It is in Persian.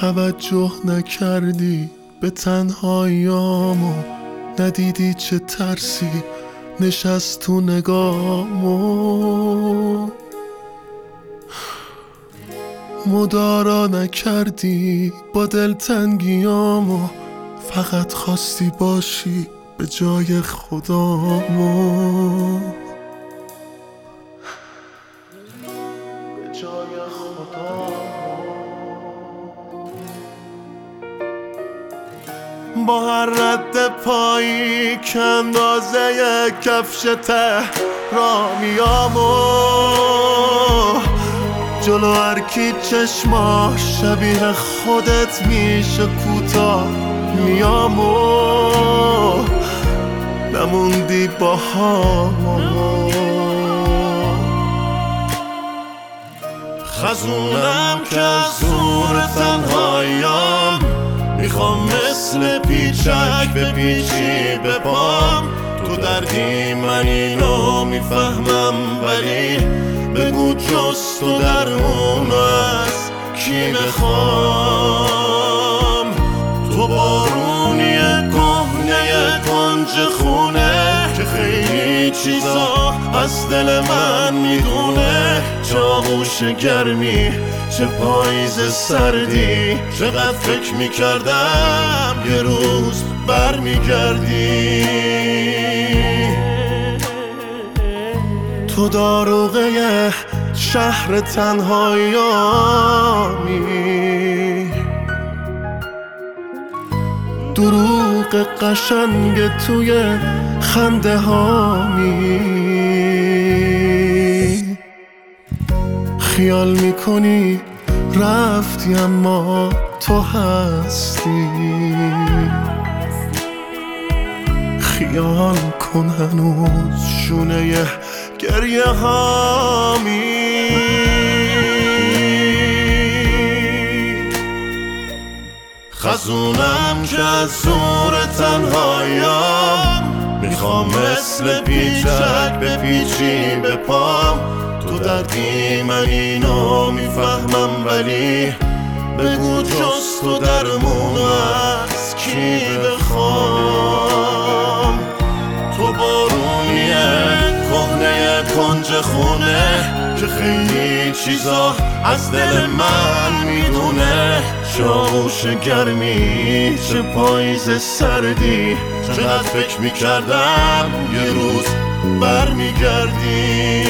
توجه نکردی به تنهاییامو ندیدی چه ترسی. نشست تو نگامو مدارا نکردی با دلتنگیامو فقط خواستی باشی به جای خدامو با هر رد پایی که اندازه کفش ته رامیامو جلو هر کی چشما شبیه خودت میشه کوتاه میامو نموندی با خزونم که از زور تنهاییام می‌خوام مثل پیچک به پیچی به پام. تو دردی من اینو می‌فهمم ولی بگو جز تو درمون از کی بخوام. تو بارونی کهنه کنج خونه که خیلی چیزا از دل من می‌دونه. چه آغوش گرمی چه پاییز سردی چقدر فکر می‌کردم یه روز برمیگردی. تو داروغه شهر تنهاییامی دروغ قشنگ توی خنده هامی خیال می‌کنی رفتی اما تو هستی. خیال کن هنوز شونه گریه هامی. خزونم که از زور تنهاییام می‌خوام مثل پیچک به پیچی به پام. دردی من اینو می‌فهمم ولی بگو جز تو درمون از کی بخوام. تو بارونیه کهنه کنج خونه که خیلی چیزا از دل من می‌دونه. شاوش گرمی چه پاییز سردی. چقدر فکر می‌کردم یه روز برمیگردی.